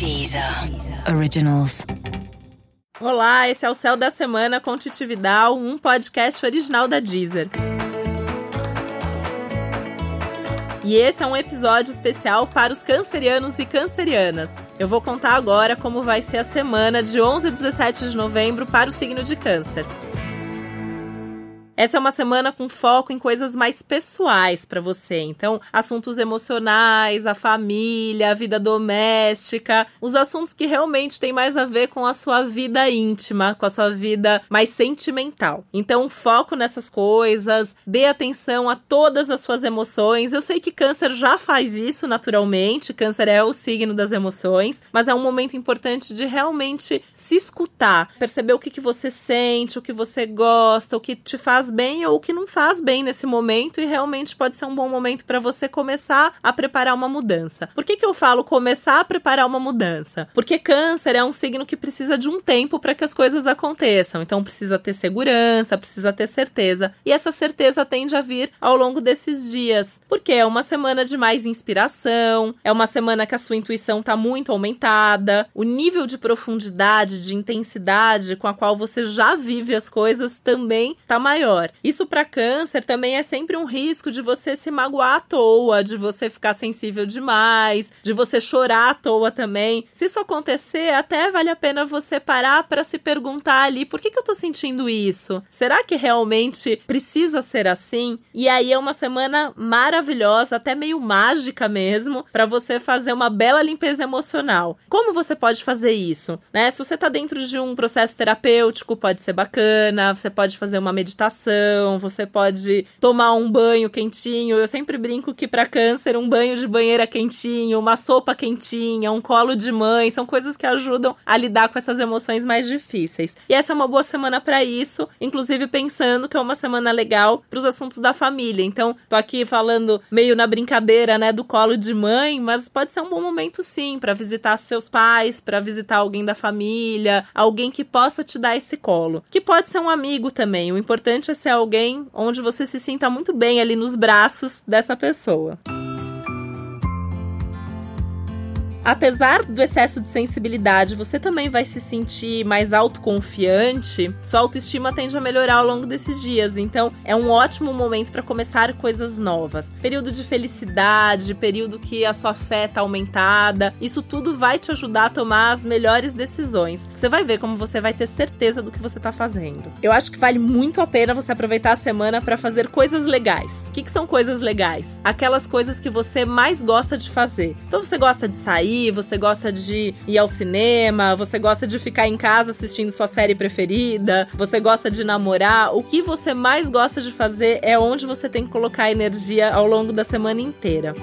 Deezer Originals. Olá, esse é o Céu da Semana com Titividal, um podcast original da Deezer. E esse é um episódio especial para os cancerianos e cancerianas. Eu vou contar agora como vai ser a semana de 11 a 17 de novembro para o signo de Câncer. Essa é uma semana com foco em coisas mais pessoais para você. Então, assuntos emocionais, a família, a vida doméstica, os assuntos que realmente têm mais a ver com a sua vida íntima, com a sua vida mais sentimental. Então, foco nessas coisas, dê atenção a todas as suas emoções. Eu sei que Câncer já faz isso naturalmente, Câncer é o signo das emoções, mas é um momento importante de realmente se escutar, perceber o que, que você sente, o que você gosta, o que te faz bem ou que não faz bem nesse momento e realmente pode ser um bom momento para você começar a preparar uma mudança. Por que, que eu falo começar a preparar uma mudança? Porque câncer é um signo que precisa de um tempo para que as coisas aconteçam. Então precisa ter segurança, precisa ter certeza. E essa certeza tende a vir ao longo desses dias. Porque é uma semana de mais inspiração, é uma semana que a sua intuição está muito aumentada, o nível de profundidade, de intensidade com a qual você já vive as coisas também está maior melhor. Isso para câncer também é sempre um risco de você se magoar à toa, de você ficar sensível demais, de você chorar à toa também. Se isso acontecer, até vale a pena você parar para se perguntar ali, por que, que eu tô sentindo isso? Será que realmente precisa ser assim? E aí é uma semana maravilhosa, até meio mágica mesmo, para você fazer uma bela limpeza emocional. Como você pode fazer isso? Né? Se você tá dentro de um processo terapêutico, pode ser bacana, você pode fazer uma meditação você pode tomar um banho quentinho. Eu sempre brinco que para câncer, um banho de banheira quentinho, uma sopa quentinha, um colo de mãe, são coisas que ajudam a lidar com essas emoções mais difíceis. E essa é uma boa semana para isso, inclusive pensando que é uma semana legal para os assuntos da família. Então, tô aqui falando meio na brincadeira, né, do colo de mãe, mas pode ser um bom momento sim para visitar seus pais, para visitar alguém da família, alguém que possa te dar esse colo, que pode ser um amigo também. O importante ser alguém onde você se sinta muito bem ali nos braços dessa pessoa. Apesar do excesso de sensibilidade, você também vai se sentir mais autoconfiante. Sua autoestima tende a melhorar ao longo desses dias, então é um ótimo momento para começar coisas novas. Período de felicidade, período que a sua fé tá aumentada, isso tudo vai te ajudar a tomar as melhores decisões. Você vai ver como você vai ter certeza do que você tá fazendo. Eu acho que vale muito a pena você aproveitar a semana para fazer coisas legais. O que, que são coisas legais? Aquelas coisas que você mais gosta de fazer. Então você gosta de sair você gosta de ir ao cinema, você gosta de ficar em casa assistindo sua série preferida, você gosta de namorar, o que você mais gosta de fazer é onde você tem que colocar energia ao longo da semana inteira.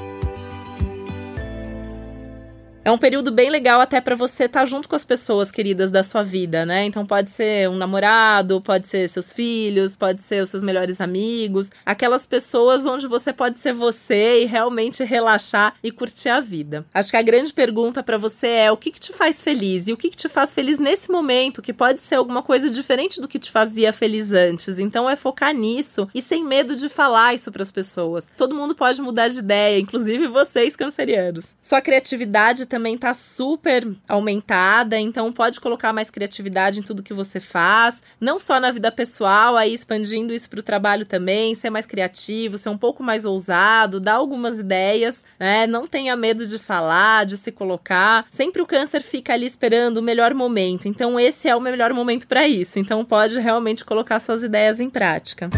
É um período bem legal até para você estar tá junto com as pessoas queridas da sua vida, né? Então pode ser um namorado, pode ser seus filhos, pode ser os seus melhores amigos, aquelas pessoas onde você pode ser você e realmente relaxar e curtir a vida. Acho que a grande pergunta para você é o que, que te faz feliz e o que, que te faz feliz nesse momento, que pode ser alguma coisa diferente do que te fazia feliz antes. Então é focar nisso e sem medo de falar isso para as pessoas. Todo mundo pode mudar de ideia, inclusive vocês cancerianos. Sua criatividade também também tá super aumentada, então pode colocar mais criatividade em tudo que você faz, não só na vida pessoal, aí expandindo isso para o trabalho também, ser mais criativo, ser um pouco mais ousado, dar algumas ideias, né? Não tenha medo de falar, de se colocar. Sempre o câncer fica ali esperando o melhor momento, então esse é o melhor momento para isso. Então pode realmente colocar suas ideias em prática.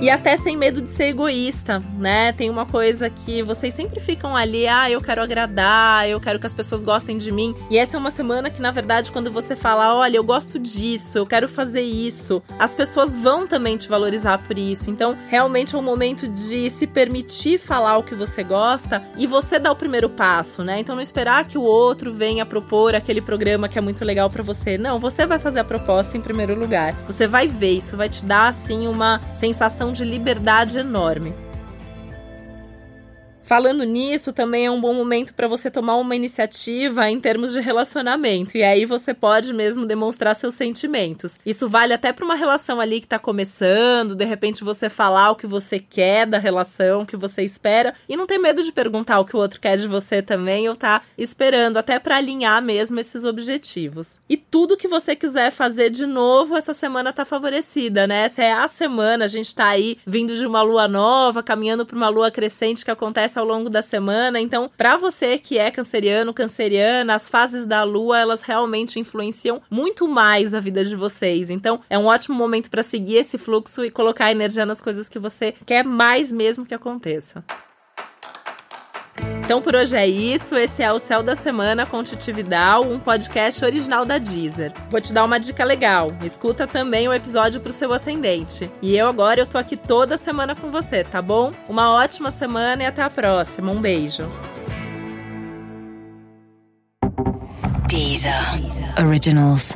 E até sem medo de ser egoísta, né? Tem uma coisa que vocês sempre ficam ali, ah, eu quero agradar, eu quero que as pessoas gostem de mim. E essa é uma semana que, na verdade, quando você fala, olha, eu gosto disso, eu quero fazer isso, as pessoas vão também te valorizar por isso. Então, realmente é um momento de se permitir falar o que você gosta e você dar o primeiro passo, né? Então, não esperar que o outro venha propor aquele programa que é muito legal para você. Não, você vai fazer a proposta em primeiro lugar. Você vai ver, isso vai te dar, assim, uma sensação de liberdade enorme. Falando nisso, também é um bom momento para você tomar uma iniciativa em termos de relacionamento. E aí você pode mesmo demonstrar seus sentimentos. Isso vale até para uma relação ali que tá começando, de repente você falar o que você quer da relação, o que você espera, e não ter medo de perguntar o que o outro quer de você também, ou tá esperando, até para alinhar mesmo esses objetivos. E tudo que você quiser fazer de novo, essa semana tá favorecida, né? Essa é a semana, a gente tá aí vindo de uma lua nova, caminhando para uma lua crescente que acontece ao longo da semana. Então, para você que é canceriano, canceriana, as fases da lua, elas realmente influenciam muito mais a vida de vocês. Então, é um ótimo momento para seguir esse fluxo e colocar energia nas coisas que você quer mais mesmo que aconteça. Então por hoje é isso. Esse é o Céu da Semana com Titi Vidal, um podcast original da Deezer. Vou te dar uma dica legal. Escuta também o episódio pro seu ascendente. E eu agora eu tô aqui toda semana com você, tá bom? Uma ótima semana e até a próxima. Um beijo. Deezer. Originals.